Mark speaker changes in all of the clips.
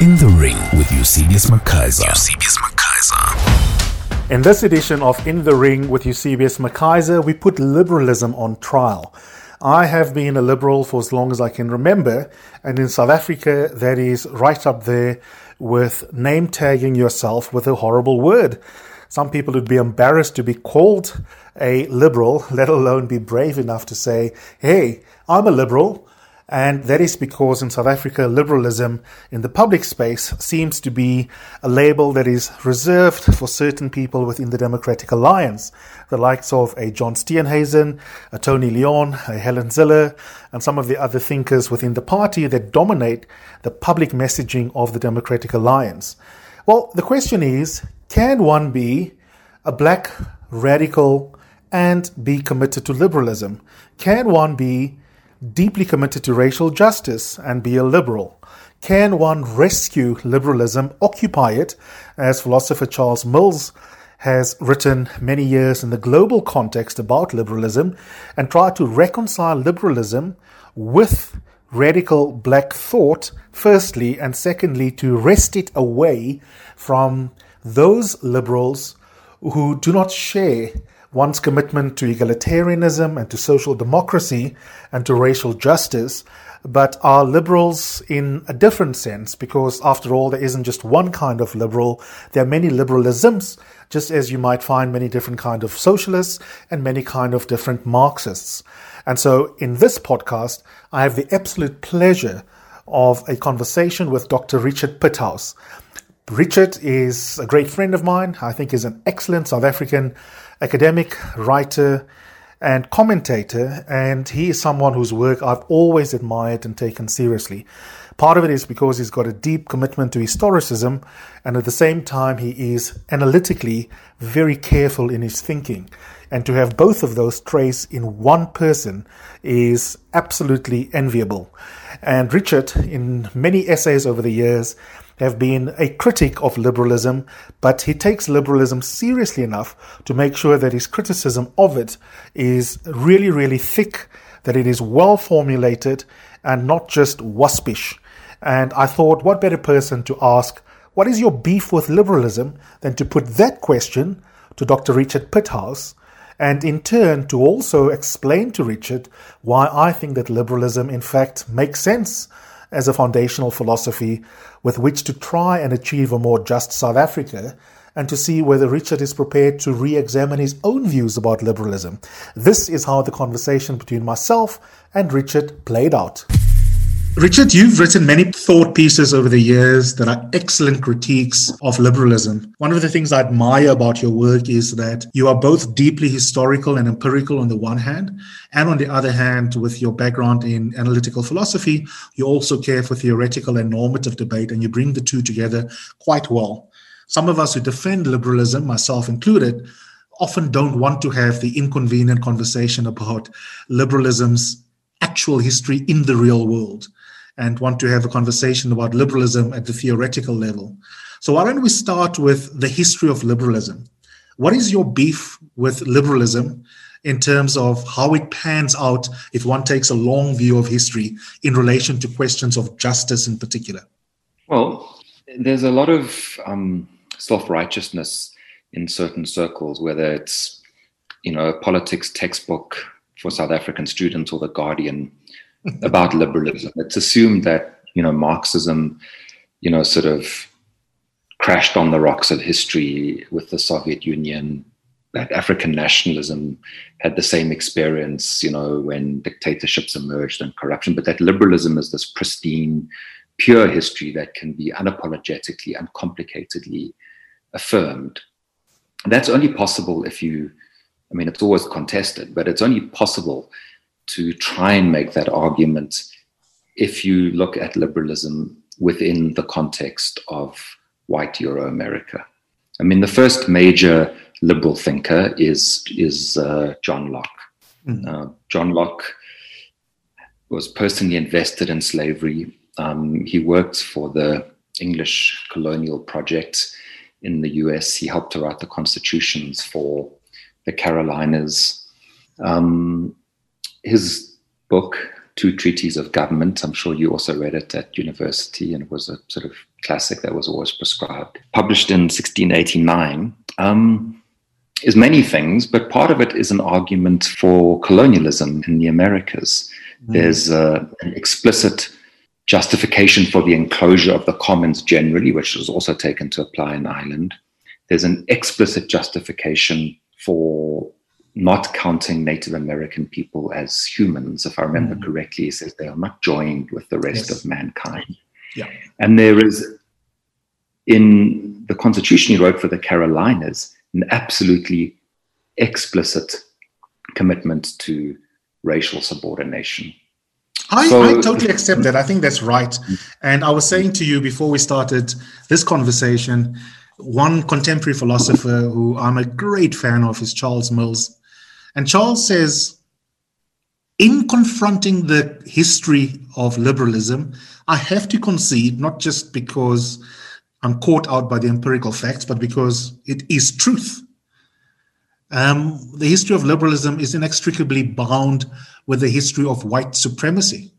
Speaker 1: In the Ring with Eusebius McKaiser. Eusebius McKaiser.
Speaker 2: In this edition of In the Ring with Eusebius McKaiser, we put liberalism on trial. I have been a liberal for as long as I can remember, and in South Africa, that is right up there with name tagging yourself with a horrible word. Some people would be embarrassed to be called a liberal, let alone be brave enough to say, hey, I'm a liberal. And that is because in South Africa, liberalism in the public space seems to be a label that is reserved for certain people within the Democratic Alliance, the likes of a John Steenhuisen, a Tony Leon, a Helen Zille, and some of the other thinkers within the party that dominate the public messaging of the Democratic Alliance. Well, the question is can one be a black radical and be committed to liberalism? Can one be deeply committed to racial justice and be a liberal? Can one rescue liberalism, occupy it, as philosopher Charles Mills has written many years in the global context about liberalism, and try to reconcile liberalism with radical black thought, firstly, and secondly, to wrest it away from those liberals who do not share one's commitment to egalitarianism and to social democracy and to racial justice, but are liberals in a different sense because, after all, there isn't just one kind of liberal. There are many liberalisms, just as you might find many different kind of socialists and many kind of different Marxists. And so, in this podcast, I have the absolute pleasure of a conversation with Dr. Richard Pithouse. Richard is a great friend of mine. I think he's an excellent South African academic, writer, and commentator, and he is someone whose work I've always admired and taken seriously. Part of it is because he's got a deep commitment to historicism, and at the same time, he is analytically very careful in his thinking. And to have both of those traits in one person is absolutely enviable. And Richard, in many essays over the years, have been a critic of liberalism, but he takes liberalism seriously enough to make sure that his criticism of it is really, really thick, that it is well formulated, and not just waspish. And I thought, what better person to ask, what is your beef with liberalism, than to put that question to Dr. Richard Pithouse, and in turn to also explain to Richard why I think that liberalism, in fact, makes sense as a foundational philosophy with which to try and achieve a more just South Africa and to see whether Richard is prepared to re examine his own views about liberalism. This is how the conversation between myself and Richard played out. Richard, you've written many thought pieces over the years that are excellent critiques of liberalism. One of the things I admire about your work is that you are both deeply historical and empirical on the one hand, and on the other hand, with your background in analytical philosophy, you also care for theoretical and normative debate, and you bring the two together quite well. Some of us who defend liberalism, myself included, often don't want to have the inconvenient conversation about liberalism's actual history in the real world and want to have a conversation about liberalism at the theoretical level. So, why don't we start with the history of liberalism? What is your beef with liberalism in terms of how it pans out if one takes a long view of history in relation to questions of justice in particular?
Speaker 3: Well, there's a lot of um, self righteousness in certain circles, whether it's you know a politics textbook for South African students or the Guardian about liberalism. It's assumed that you know Marxism, you know, sort of crashed on the rocks of history with the Soviet Union. That African nationalism had the same experience, you know, when dictatorships emerged and corruption. But that liberalism is this pristine, pure history that can be unapologetically, uncomplicatedly affirmed. And that's only possible if you, I mean, it's always contested, but it's only possible to try and make that argument if you look at liberalism within the context of white Euro America. I mean, the first major liberal thinker is, is uh, John Locke. Mm. Uh, John Locke was personally invested in slavery. Um, he worked for the English colonial project in the US. He helped to write the constitutions for the Carolinas. Um, his book Two Treatises of Government. I'm sure you also read it at university, and it was a sort of classic that was always prescribed. Published in 1689. Um, is many things, but part of it is an argument for colonialism in the Americas. Mm. There's uh, an explicit justification for the enclosure of the commons generally, which was also taken to apply in Ireland. There's an explicit justification for not counting Native American people as humans. If I remember mm. correctly, he says they are not joined with the rest yes. of mankind.
Speaker 2: Yeah.
Speaker 3: And there is, in the constitution he wrote for the Carolinas, an absolutely explicit commitment to racial subordination.
Speaker 2: I, so, I totally accept that. I think that's right. And I was saying to you before we started this conversation, one contemporary philosopher who I'm a great fan of is Charles Mills. And Charles says, in confronting the history of liberalism, I have to concede, not just because I'm caught out by the empirical facts, but because it is truth. Um, the history of liberalism is inextricably bound with the history of white supremacy.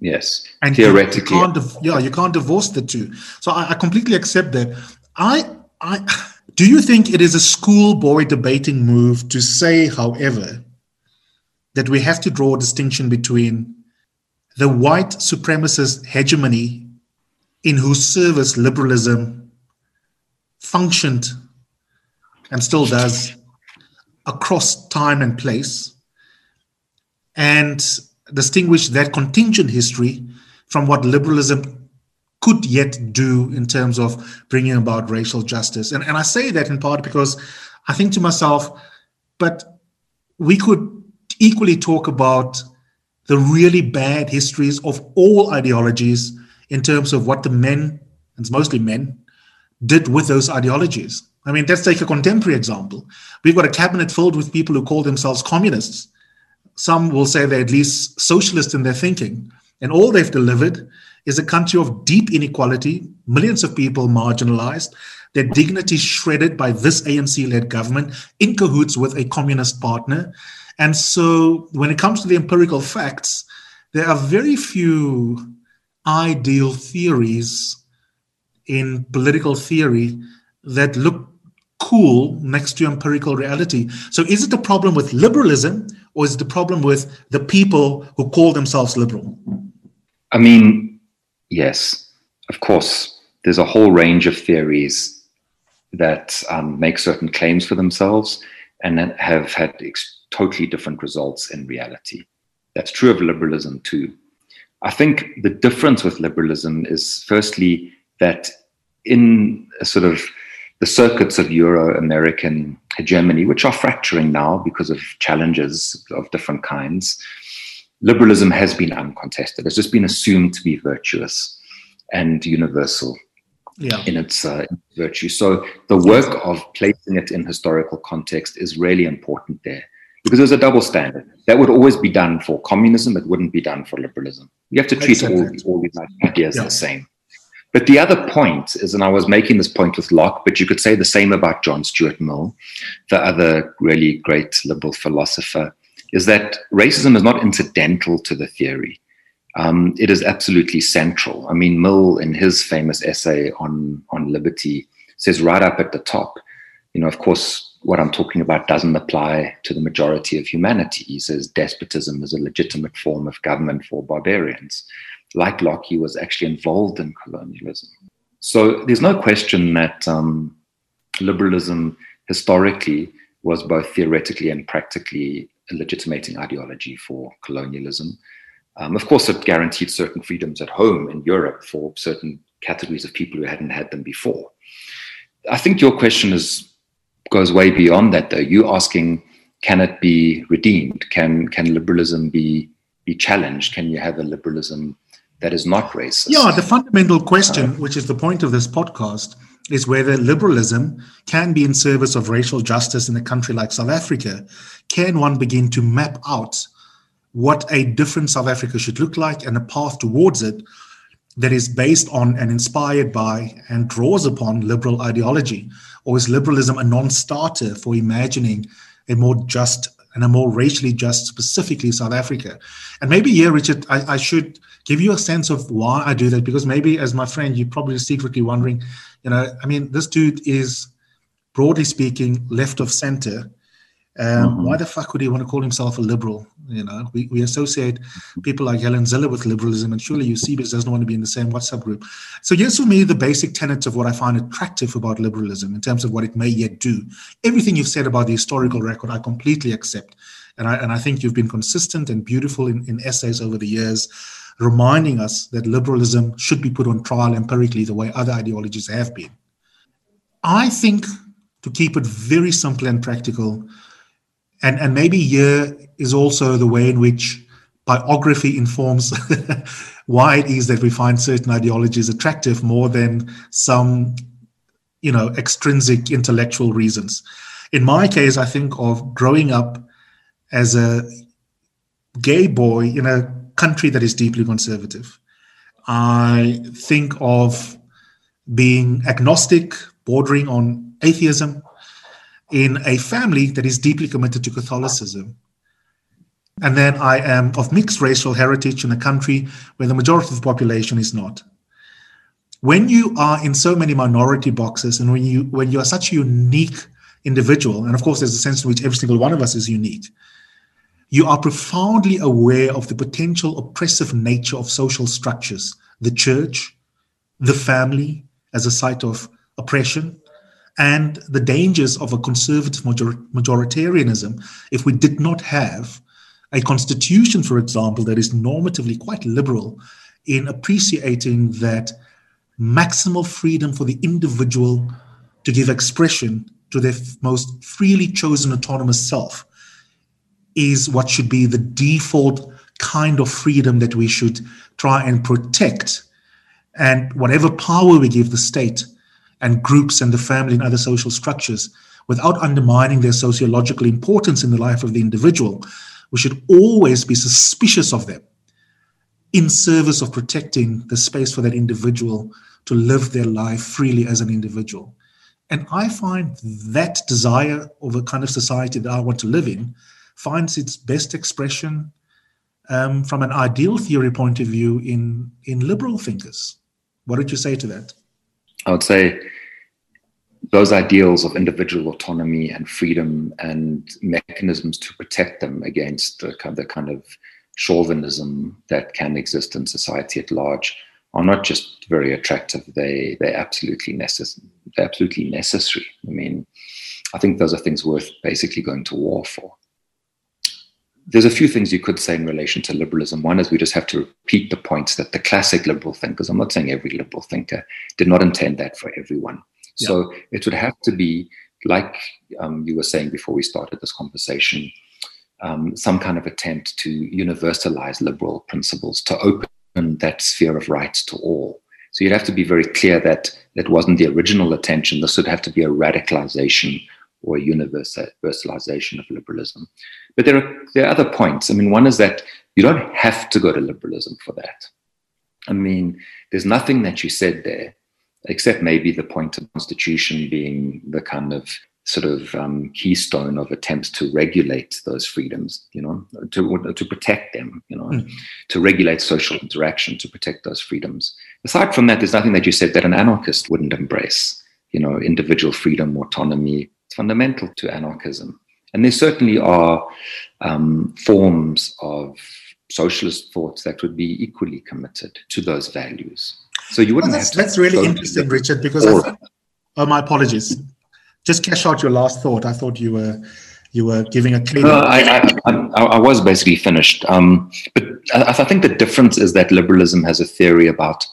Speaker 3: Yes, and theoretically,
Speaker 2: you, you yeah, you can't divorce the two. So I, I completely accept that. I, I, do you think it is a schoolboy debating move to say, however, that we have to draw a distinction between the white supremacist hegemony in whose service liberalism functioned and still does across time and place, and distinguish that contingent history from what liberalism could yet do in terms of bringing about racial justice. And, and I say that in part because I think to myself, but we could equally talk about the really bad histories of all ideologies in terms of what the men, and it's mostly men, did with those ideologies. I mean, let's take a contemporary example. We've got a cabinet filled with people who call themselves communists. Some will say they're at least socialist in their thinking. And all they've delivered is a country of deep inequality, millions of people marginalized, their dignity shredded by this ANC led government in cahoots with a communist partner. And so when it comes to the empirical facts, there are very few ideal theories in political theory that look cool next to empirical reality. So is it a problem with liberalism or is it a problem with the people who call themselves liberal?
Speaker 3: I mean, yes, of course, there's a whole range of theories that um, make certain claims for themselves and have had ex- totally different results in reality. That's true of liberalism too. I think the difference with liberalism is firstly that in sort of the circuits of Euro American hegemony, which are fracturing now because of challenges of different kinds, liberalism has been uncontested. It's just been assumed to be virtuous and universal yeah. in its uh, virtue. So the work of placing it in historical context is really important there because there's a double standard that would always be done for communism. It wouldn't be done for liberalism. You have to treat all, all these ideas yeah. the same. But the other point is, and I was making this point with Locke, but you could say the same about John Stuart Mill, the other really great liberal philosopher, is that racism is not incidental to the theory. Um, it is absolutely central. I mean, Mill, in his famous essay on, on liberty, says right up at the top, you know, of course, what I'm talking about doesn't apply to the majority of humanity. He says despotism is a legitimate form of government for barbarians like Locke, he was actually involved in colonialism. So there's no question that um, liberalism historically was both theoretically and practically a legitimating ideology for colonialism. Um, of course, it guaranteed certain freedoms at home in Europe for certain categories of people who hadn't had them before. I think your question is goes way beyond that, though. You asking, can it be redeemed? Can can liberalism be be challenged? Can you have a liberalism that is not racist.
Speaker 2: Yeah, the fundamental question, uh, which is the point of this podcast, is whether liberalism can be in service of racial justice in a country like South Africa. Can one begin to map out what a different South Africa should look like and a path towards it that is based on and inspired by and draws upon liberal ideology? Or is liberalism a non starter for imagining a more just and a more racially just, specifically South Africa. And maybe here, Richard, I, I, should give you a sense of why I do that, because maybe as my friend, you're probably secretly wondering, you know, I mean, this dude is broadly speaking left of center um, mm-hmm. Why the fuck would he want to call himself a liberal? You know, we, we associate people like Helen Zille with liberalism, and surely Eusebius doesn't want to be in the same WhatsApp group. So, here's for me the basic tenets of what I find attractive about liberalism in terms of what it may yet do. Everything you've said about the historical record, I completely accept. And I, and I think you've been consistent and beautiful in, in essays over the years, reminding us that liberalism should be put on trial empirically the way other ideologies have been. I think, to keep it very simple and practical, and and maybe here is also the way in which biography informs why it is that we find certain ideologies attractive more than some you know extrinsic intellectual reasons in my case i think of growing up as a gay boy in a country that is deeply conservative i think of being agnostic bordering on atheism in a family that is deeply committed to Catholicism. And then I am of mixed racial heritage in a country where the majority of the population is not. When you are in so many minority boxes and when you when you are such a unique individual, and of course there's a sense in which every single one of us is unique, you are profoundly aware of the potential oppressive nature of social structures, the church, the family as a site of oppression, and the dangers of a conservative major- majoritarianism if we did not have a constitution, for example, that is normatively quite liberal in appreciating that maximal freedom for the individual to give expression to their most freely chosen autonomous self is what should be the default kind of freedom that we should try and protect. And whatever power we give the state and groups and the family and other social structures without undermining their sociological importance in the life of the individual. We should always be suspicious of them in service of protecting the space for that individual to live their life freely as an individual. And I find that desire of a kind of society that I want to live in finds its best expression um, from an ideal theory point of view in, in liberal thinkers. What did you say to that?
Speaker 3: I would say those ideals of individual autonomy and freedom and mechanisms to protect them against the kind, the kind of chauvinism that can exist in society at large are not just very attractive. They they're absolutely necessary. They're absolutely necessary. I mean, I think those are things worth basically going to war for. There's a few things you could say in relation to liberalism. One is we just have to repeat the points that the classic liberal thinkers, I'm not saying every liberal thinker, did not intend that for everyone. So it would have to be like um, you were saying before we started this conversation, um, some kind of attempt to universalize liberal principles, to open that sphere of rights to all. So you'd have to be very clear that that wasn't the original intention. This would have to be a radicalization or a universalization of liberalism. But there are, there are other points. I mean, one is that you don't have to go to liberalism for that. I mean, there's nothing that you said there except maybe the point of constitution being the kind of sort of um, keystone of attempts to regulate those freedoms, you know, to, to protect them, you know, mm. to regulate social interaction, to protect those freedoms. Aside from that, there's nothing that you said that an anarchist wouldn't embrace, you know, individual freedom, autonomy. Fundamental to anarchism. And there certainly are um, forms of socialist thoughts that would be equally committed to those values. So you wouldn't
Speaker 2: well, that's, that's really interesting, Richard, because or, oh, my apologies. Just cash out your last thought. I thought you were you were giving a clean.
Speaker 3: No, I, I, I, I, was basically finished. Um, but I, I think the difference is that liberalism has a theory about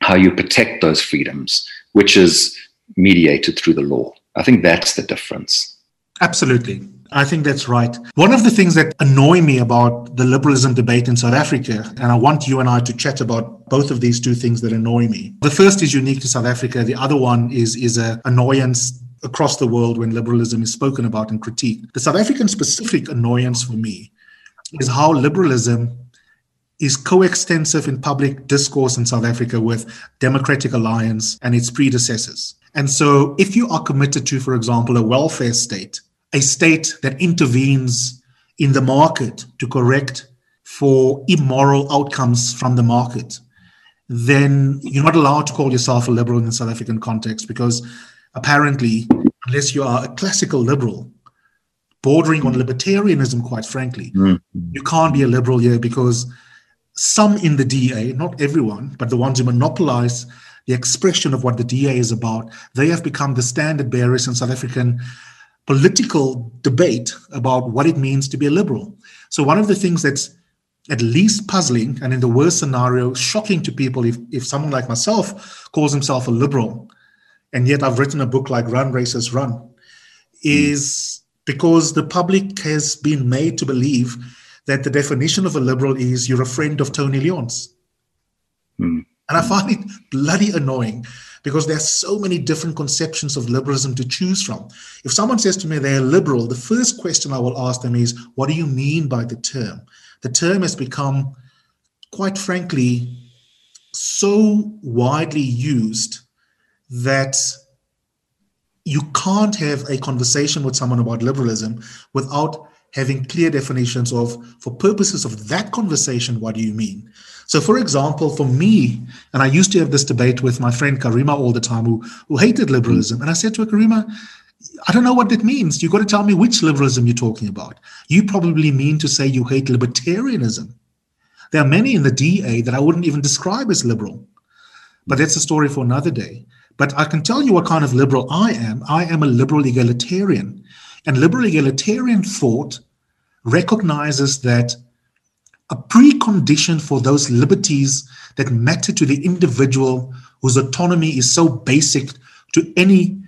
Speaker 3: how you protect those freedoms, which is mediated through the law. I think that's the difference.
Speaker 2: Absolutely. I think that's right. One of the things that annoy me about the liberalism debate in South Africa, and I want you and I to chat about both of these two things that annoy me. The first is unique to South Africa. The other one is is an annoyance across the world when liberalism is spoken about and critiqued. The South African specific annoyance for me is how liberalism is coextensive in public discourse in South Africa with Democratic Alliance and its predecessors. And so, if you are committed to, for example, a welfare state, a state that intervenes in the market to correct for immoral outcomes from the market, then you're not allowed to call yourself a liberal in the South African context because apparently, unless you are a classical liberal, bordering on libertarianism, quite frankly, mm-hmm. you can't be a liberal here because some in the DA, not everyone, but the ones who monopolize the expression of what the DA is about, they have become the standard bearers in South African political debate about what it means to be a liberal. So, one of the things that's at least puzzling and in the worst scenario, shocking to people if, if someone like myself calls himself a liberal, and yet I've written a book like Run Racists Run, is because the public has been made to believe that the definition of a liberal is you're a friend of Tony Leon's. Mm. And I find it bloody annoying because there are so many different conceptions of liberalism to choose from. If someone says to me they're liberal, the first question I will ask them is, What do you mean by the term? The term has become, quite frankly, so widely used that you can't have a conversation with someone about liberalism without having clear definitions of, for purposes of that conversation, what do you mean? So, for example, for me, and I used to have this debate with my friend Karima all the time, who, who hated liberalism. And I said to her, Karima, I don't know what it means. You've got to tell me which liberalism you're talking about. You probably mean to say you hate libertarianism. There are many in the DA that I wouldn't even describe as liberal. But that's a story for another day. But I can tell you what kind of liberal I am. I am a liberal egalitarian. And liberal egalitarian thought recognizes that a precondition for those liberties that matter to the individual whose autonomy is so basic to any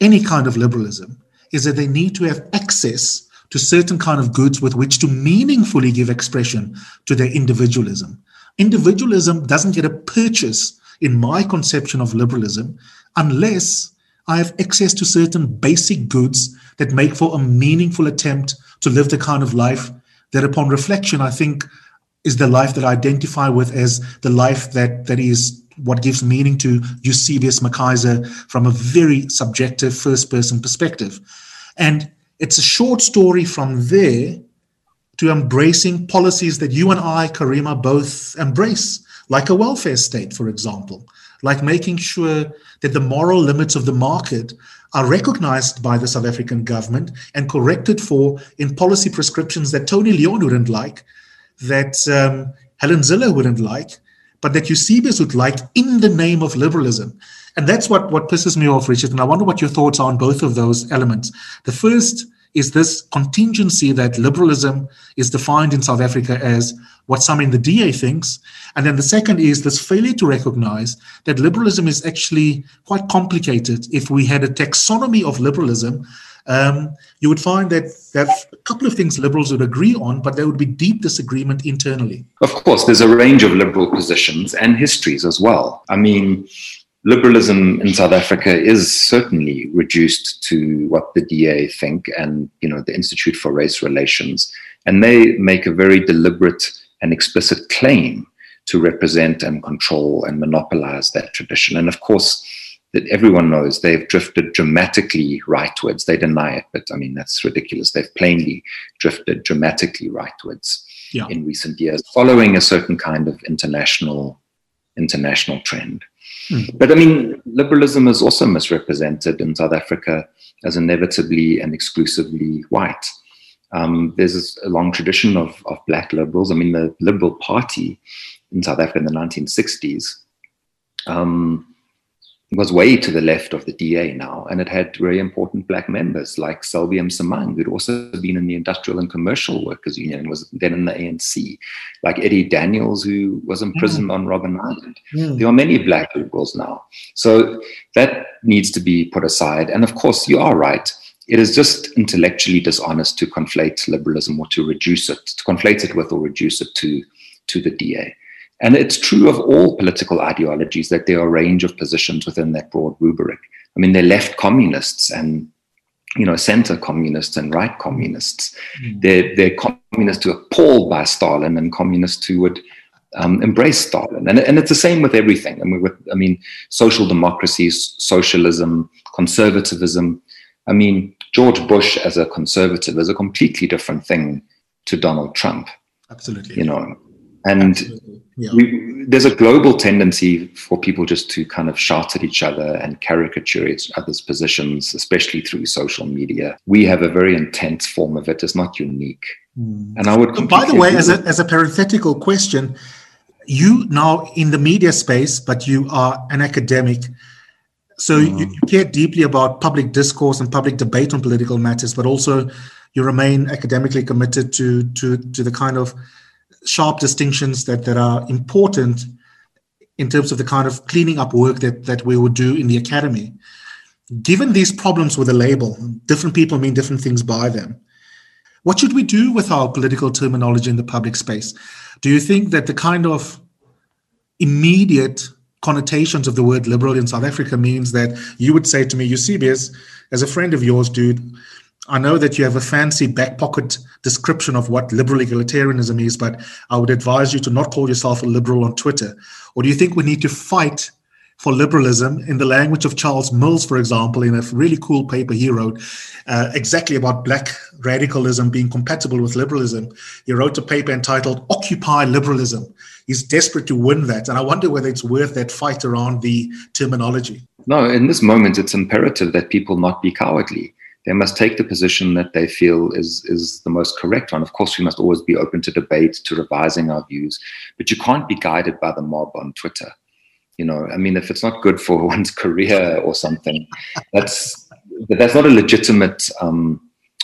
Speaker 2: any kind of liberalism is that they need to have access to certain kind of goods with which to meaningfully give expression to their individualism. Individualism doesn't get a purchase in my conception of liberalism unless I have access to certain basic goods that make for a meaningful attempt to live the kind of life that, upon reflection, I think is the life that I identify with as the life that that is what gives meaning to Eusebius McKaiser from a very subjective first person perspective. And it's a short story from there to embracing policies that you and I, Karima, both embrace, like a welfare state, for example, like making sure that the moral limits of the market are recognized by the South African government and corrected for in policy prescriptions that Tony Leon wouldn't like, that um, Helen Zille wouldn't like, but that Eusebius would like in the name of liberalism. And that's what, what pisses me off, Richard. And I wonder what your thoughts are on both of those elements. The first is this contingency that liberalism is defined in South Africa as what some in the DA thinks. And then the second is this failure to recognize that liberalism is actually quite complicated. If we had a taxonomy of liberalism, um, you would find that there's a couple of things liberals would agree on, but there would be deep disagreement internally.
Speaker 3: Of course, there's a range of liberal positions and histories as well. I mean, liberalism in South Africa is certainly reduced to what the DA think and you know the Institute for Race Relations, and they make a very deliberate and explicit claim to represent and control and monopolize that tradition. And of course, that everyone knows they've drifted dramatically rightwards. They deny it, but I mean that's ridiculous. They've plainly drifted dramatically rightwards yeah. in recent years, following a certain kind of international international trend. Mm. But I mean, liberalism is also misrepresented in South Africa as inevitably and exclusively white. Um, there's a long tradition of, of black liberals. I mean, the Liberal Party in South Africa in the 1960s um, was way to the left of the DA now, and it had very important black members like Selby Msimang, who'd also been in the Industrial and Commercial Workers Union and was then in the ANC, like Eddie Daniels, who was imprisoned mm. on Robben Island. Mm. There are many black liberals now. So that needs to be put aside. And of course, you are right. It is just intellectually dishonest to conflate liberalism or to reduce it, to conflate it with or reduce it to, to the DA. And it's true of all political ideologies that there are a range of positions within that broad rubric. I mean, they're left communists and you know, center communists and right communists. Mm. They're, they're communists who are appalled by Stalin and communists who would um, embrace Stalin. And, and it's the same with everything. I mean, with, I mean, social democracies, socialism, conservatism. I mean, George Bush as a conservative is a completely different thing to Donald Trump.
Speaker 2: Absolutely.
Speaker 3: You know, and yeah. we, there's a global tendency for people just to kind of shout at each other and caricature each other's positions, especially through social media. We have a very intense form of it. It's not unique. Mm. And I would.
Speaker 2: by the way, as a, as a parenthetical question, you now in the media space, but you are an academic. So mm. you, you care deeply about public discourse and public debate on political matters, but also you remain academically committed to to to the kind of sharp distinctions that, that are important in terms of the kind of cleaning up work that, that we would do in the academy. Given these problems with the label, different people mean different things by them. What should we do with our political terminology in the public space? Do you think that the kind of immediate connotations of the word liberal in South Africa means that you would say to me, Eusebius, as a friend of yours, dude, I know that you have a fancy back pocket description of what liberal egalitarianism is, but I would advise you to not call yourself a liberal on Twitter. Or do you think we need to fight for liberalism in the language of Charles Mills, for example, in a really cool paper he wrote uh, exactly about black radicalism being compatible with liberalism? He wrote a paper entitled Occupy Liberalism. He's desperate to win that. And I wonder whether it's worth that fight around the terminology.
Speaker 3: No, in this moment, it's imperative that people not be cowardly they must take the position that they feel is is the most correct one. Of course, we must always be open to debate, to revising our views, but you can't be guided by the mob on Twitter. You know, I mean, if it's not good for one's career or something, that's that's not a legitimate um,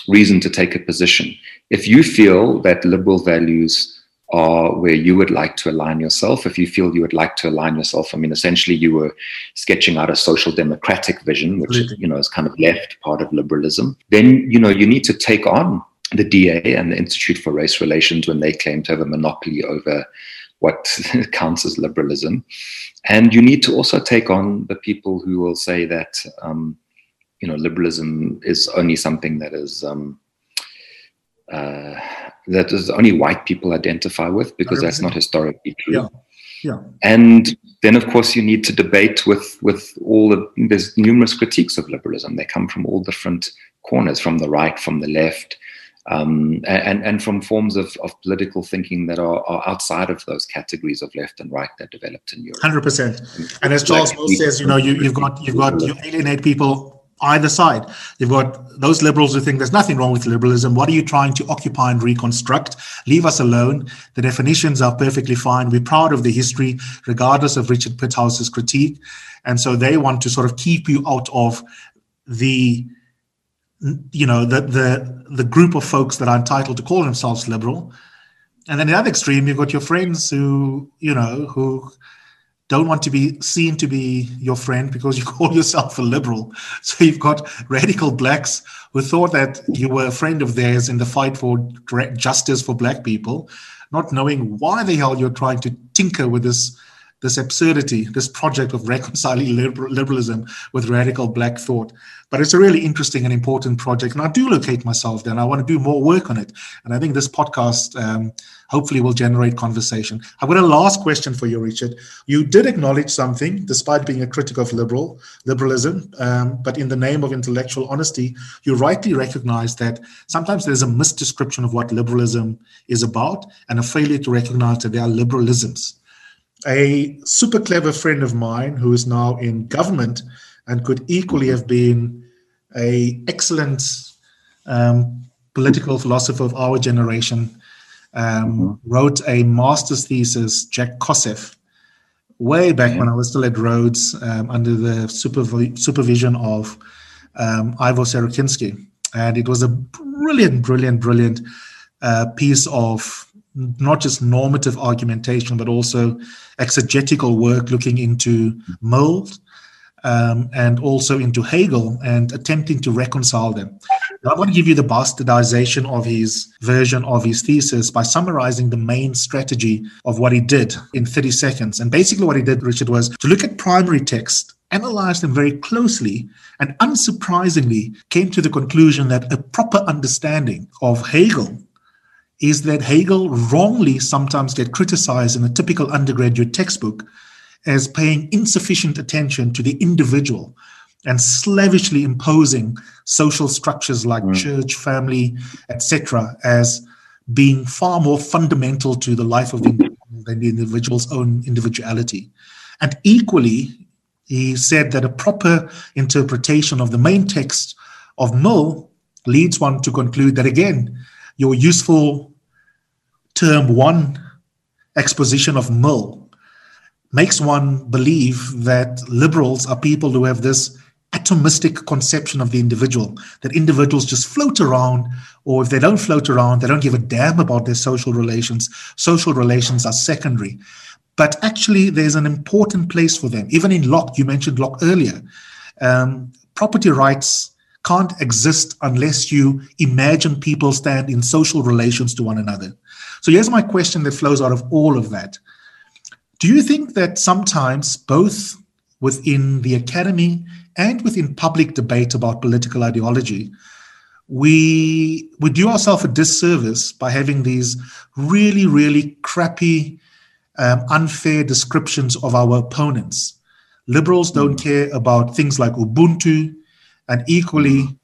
Speaker 3: reason to take a position. If you feel that liberal values are where you would like to align yourself. If you feel you would like to align yourself, I mean, essentially you were sketching out a social democratic vision, which Absolutely. you know is kind of left part of liberalism. Then you know you need to take on the DA and the Institute for Race Relations when they claim to have a monopoly over what counts as liberalism, and you need to also take on the people who will say that um, you know liberalism is only something that is um, uh, that is only white people identify with because that's not historically true.
Speaker 2: Yeah. Yeah.
Speaker 3: And then, of course, you need to debate with with all the there's numerous critiques of liberalism. They come from all different corners, from the right, from the left, um, and and from forms of, of political thinking that are, are outside of those categories of left and right that developed in Europe.
Speaker 2: Hundred percent. And as Charles like, says, you know, you, you've got you've got you alienate people either side. You've got those liberals who think there's nothing wrong with liberalism. What are you trying to occupy and reconstruct? Leave us alone. The definitions are perfectly fine. We're proud of the history, regardless of Richard Pithouse's critique. And so they want to sort of keep you out of the you know the the the group of folks that are entitled to call themselves liberal and then the other extreme you've got your friends who you know who don't want to be seen to be your friend because you call yourself a liberal. So you've got radical blacks who thought that you were a friend of theirs in the fight for justice for black people, not knowing why the hell you're trying to tinker with this this absurdity, this project of reconciling liberalism with radical black thought. But it's a really interesting and important project. And I do locate myself there and I want to do more work on it. And I think this podcast um, hopefully will generate conversation. I've got a last question for you, Richard. You did acknowledge something, despite being a critic of liberal liberalism, um, but in the name of intellectual honesty, you rightly recognize that sometimes there's a misdescription of what liberalism is about and a failure to recognize that there are liberalisms a super clever friend of mine who is now in government and could equally have been a excellent um, political philosopher of our generation um, mm-hmm. wrote a master's thesis jack kosseff way back yeah. when i was still at rhodes um, under the supervi- supervision of um, ivor sorokinsky and it was a brilliant brilliant brilliant uh, piece of not just normative argumentation, but also exegetical work looking into Mill um, and also into Hegel and attempting to reconcile them. Now, I want to give you the bastardization of his version of his thesis by summarizing the main strategy of what he did in 30 seconds. And basically, what he did, Richard, was to look at primary text analyzed them very closely and unsurprisingly came to the conclusion that a proper understanding of Hegel is that Hegel wrongly sometimes get criticized in a typical undergraduate textbook as paying insufficient attention to the individual and slavishly imposing social structures like mm. church, family, etc., as being far more fundamental to the life of the individual than the individual's own individuality. And equally, he said that a proper interpretation of the main text of Mill leads one to conclude that again, your useful term one exposition of Mill makes one believe that liberals are people who have this atomistic conception of the individual, that individuals just float around, or if they don't float around, they don't give a damn about their social relations. Social relations are secondary. But actually, there's an important place for them. Even in Locke, you mentioned Locke earlier. Um, property rights can't exist unless you imagine people stand in social relations to one another. So here's my question that flows out of all of that. Do you think that sometimes both within the academy and within public debate about political ideology, we we do ourselves a disservice by having these really, really crappy, um, unfair descriptions of our opponents. Liberals don't mm. care about things like Ubuntu, and equally,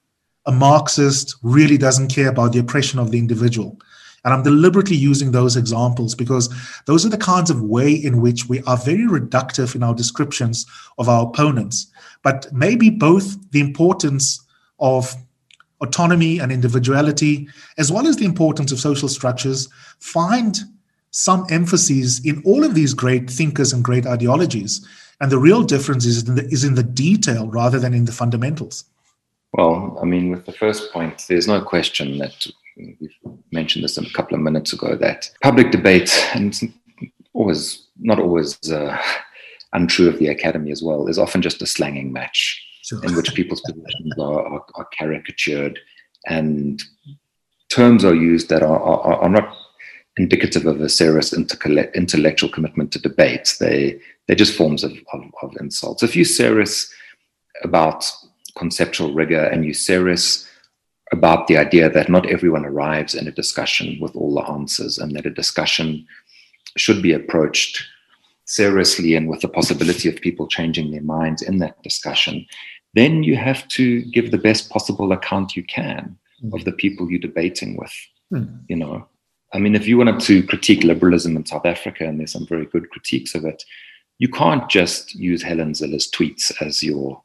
Speaker 2: a Marxist really doesn't care about the oppression of the individual. And I'm deliberately using those examples because those are the kinds of way in which we are very reductive in our descriptions of our opponents. But maybe both the importance of autonomy and individuality, as well as the importance of social structures, find some emphases in all of these great thinkers and great ideologies. And the real difference is in the, is in the detail rather than in the fundamentals.
Speaker 3: Well, I mean, with the first point, there's no question that we've mentioned this a couple of minutes ago that public debate and always not always uh, untrue of the academy as well is often just a slanging match sure. in which people's positions are, are, are, caricatured and terms are used that are, are, are not indicative of a serious intellectual commitment to debate. They they're just forms of, of, of insults. If you're serious about conceptual rigor and you're serious about the idea that not everyone arrives in a discussion with all the answers and that a discussion should be approached seriously and with the possibility of people changing their minds in that discussion, then you have to give the best possible account you can mm. of the people you're debating with. Mm. You know, I mean, if you wanted to critique liberalism in South Africa, and there's some very good critiques of it, you can't just use Helen Zille's tweets as your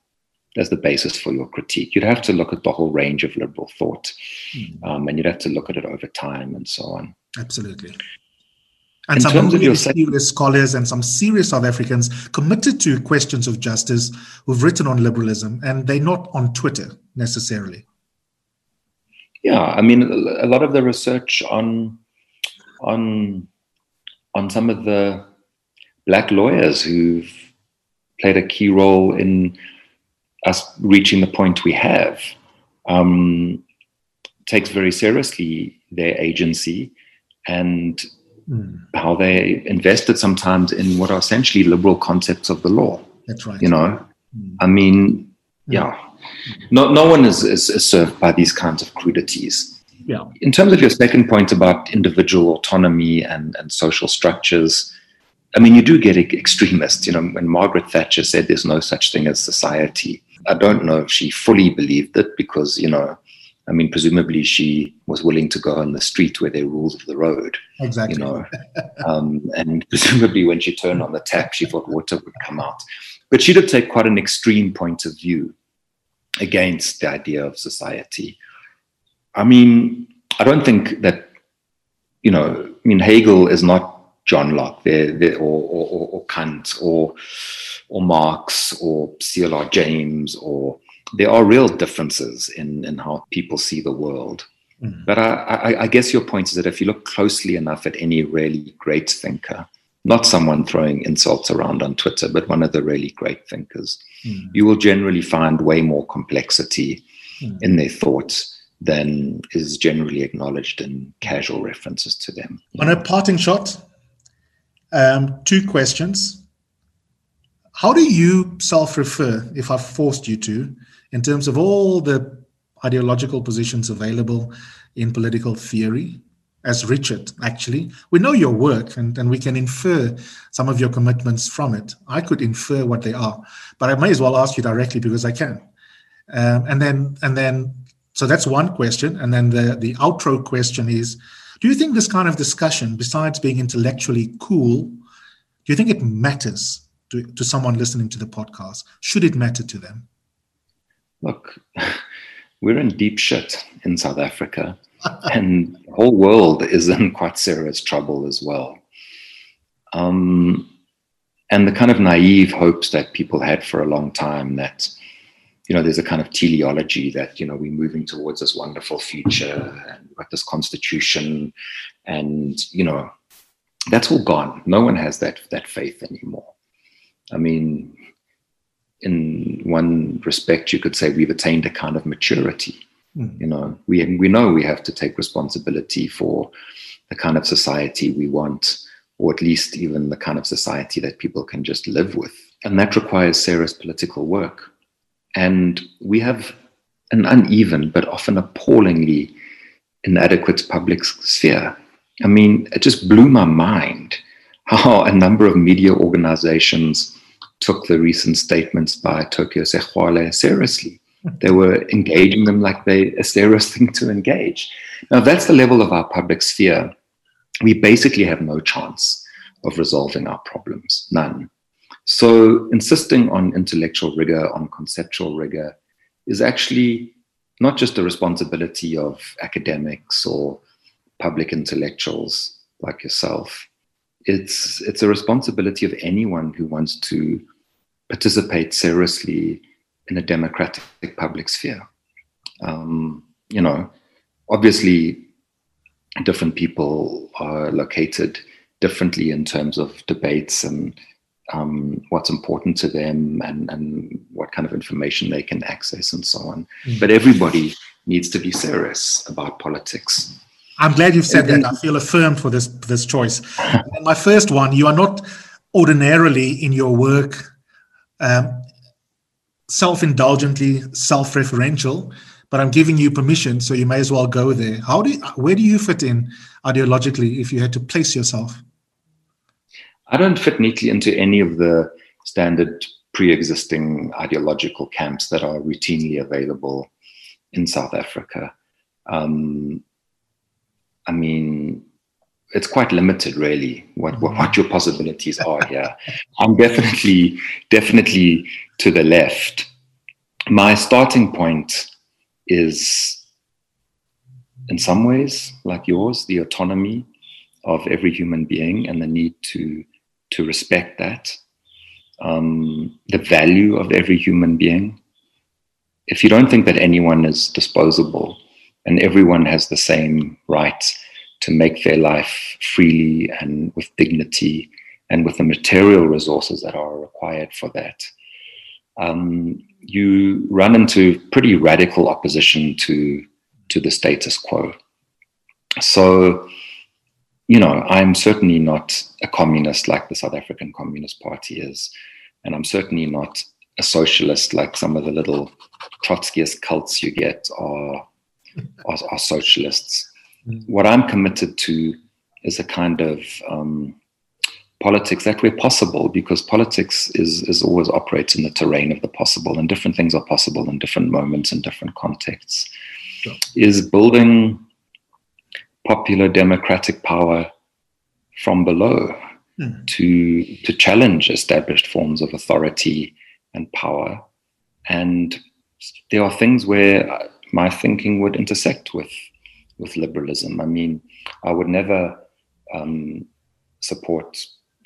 Speaker 3: as the basis for your critique. You'd have to look at the whole range of liberal thought, mm. um, and you'd have to look at it over time and so on.
Speaker 2: Absolutely. And In some really serious scholars and some serious South Africans committed to questions of justice who've written on liberalism, and they're not on Twitter necessarily.
Speaker 3: Yeah, I mean, a lot of the research on on on some of the black lawyers who've played a key role in us reaching the point we have um, takes very seriously their agency and mm. how they invested sometimes in what are essentially liberal concepts of the law.
Speaker 2: That's right.
Speaker 3: You know, mm. I mean, yeah, no, no one is, is, is served by these kinds of crudities.
Speaker 2: Yeah.
Speaker 3: In terms of your second point about individual autonomy and, and social structures, I mean, you do get extremists. You know, when Margaret Thatcher said there's no such thing as society, I don't know if she fully believed it because, you know, I mean, presumably she was willing to go on the street where rules of the road.
Speaker 2: Exactly.
Speaker 3: You know, um, and presumably when she turned on the tap, she thought water would come out. But she did take quite an extreme point of view against the idea of society. I mean, I don't think that, you know, I mean, Hegel is not John Locke they're, they're, or, or, or Kant or or Marx or C.L.R. James, or there are real differences in, in how people see the world. Mm. But I, I, I, guess your point is that if you look closely enough at any really great thinker, not someone throwing insults around on Twitter, but one of the really great thinkers, mm. you will generally find way more complexity mm. in their thoughts than is generally acknowledged in casual references to them.
Speaker 2: On a parting shot, um, two questions. How do you self refer, if I've forced you to, in terms of all the ideological positions available in political theory? As Richard, actually, we know your work and, and we can infer some of your commitments from it. I could infer what they are, but I may as well ask you directly because I can. Um, and then, and then, so that's one question. And then the, the outro question is Do you think this kind of discussion, besides being intellectually cool, do you think it matters to, to someone listening to the podcast? Should it matter to them?
Speaker 3: Look, we're in deep shit in South Africa, and the whole world is in quite serious trouble as well. Um, and the kind of naive hopes that people had for a long time that you know there's a kind of teleology that you know we're moving towards this wonderful future and got this constitution and you know that's all gone no one has that that faith anymore i mean in one respect you could say we've attained a kind of maturity mm. you know we we know we have to take responsibility for the kind of society we want or at least even the kind of society that people can just live with. And that requires serious political work. And we have an uneven but often appallingly inadequate public sphere. I mean, it just blew my mind how a number of media organizations took the recent statements by Tokyo Sexwale seriously. They were engaging them like they a serious thing to engage. Now, that's the level of our public sphere we basically have no chance of resolving our problems, none. So, insisting on intellectual rigor, on conceptual rigor, is actually not just the responsibility of academics or public intellectuals like yourself. It's, it's a responsibility of anyone who wants to participate seriously in a democratic public sphere. Um, you know, obviously, different people are located differently in terms of debates and um, what's important to them and, and what kind of information they can access and so on. Mm. But everybody needs to be serious about politics.
Speaker 2: I'm glad you've said and, that. I feel affirmed for this this choice. my first one, you are not ordinarily in your work um, self-indulgently self-referential but I'm giving you permission, so you may as well go there. How do you, where do you fit in ideologically if you had to place yourself?
Speaker 3: I don't fit neatly into any of the standard pre-existing ideological camps that are routinely available in South Africa. Um, I mean, it's quite limited, really, what, what, what your possibilities are here. I'm definitely, definitely to the left. My starting point is in some ways like yours the autonomy of every human being and the need to to respect that um, the value of every human being if you don't think that anyone is disposable and everyone has the same right to make their life freely and with dignity and with the material resources that are required for that um, you run into pretty radical opposition to to the status quo. So, you know, I'm certainly not a communist like the South African Communist Party is, and I'm certainly not a socialist like some of the little Trotskyist cults you get are are, are socialists. Mm. What I'm committed to is a kind of um, politics that where possible, because politics is, is always operates in the terrain of the possible, and different things are possible in different moments and different contexts, sure. is building popular democratic power from below mm. to to challenge established forms of authority and power. And there are things where my thinking would intersect with with liberalism. I mean, I would never um, support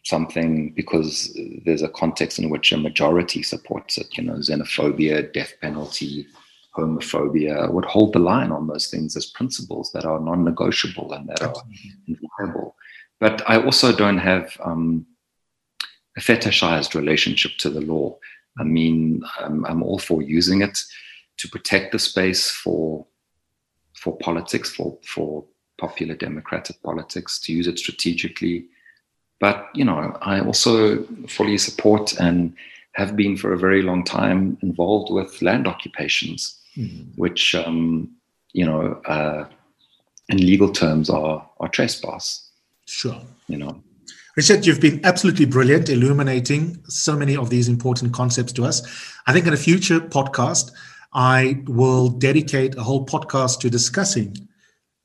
Speaker 3: something because there's a context in which a majority supports it. You know, xenophobia, death penalty, homophobia would hold the line on those things as principles that are non-negotiable and that are inviolable. But I also don't have um, a fetishized relationship to the law. I mean, I'm, I'm all for using it to protect the space for for politics, for for popular democratic politics, to use it strategically but you know, I also fully support and have been for a very long time involved with land occupations, mm-hmm. which um, you know, uh, in legal terms, are are trespass.
Speaker 2: Sure.
Speaker 3: You know.
Speaker 2: Richard, you've been absolutely brilliant illuminating so many of these important concepts to us. I think in a future podcast, I will dedicate a whole podcast to discussing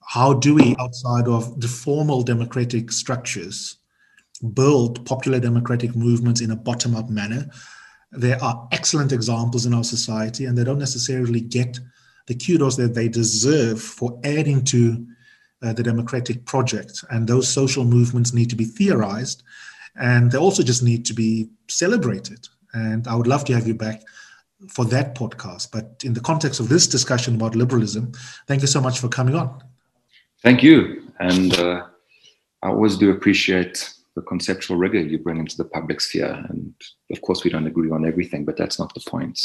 Speaker 2: how do we, outside of the formal democratic structures, build popular democratic movements in a bottom up manner? There are excellent examples in our society, and they don't necessarily get the kudos that they deserve for adding to uh, the democratic project. And those social movements need to be theorized, and they also just need to be celebrated. And I would love to have you back for that podcast. But in the context of this discussion about liberalism, thank you so much for coming on.
Speaker 3: Thank you. And uh, I always do appreciate the conceptual rigor you bring into the public sphere. And of course, we don't agree on everything, but that's not the point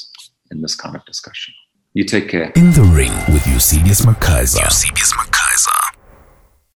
Speaker 3: in this kind of discussion. You take care.
Speaker 1: In the Ring with Eusebius McKaiser. Eusebius.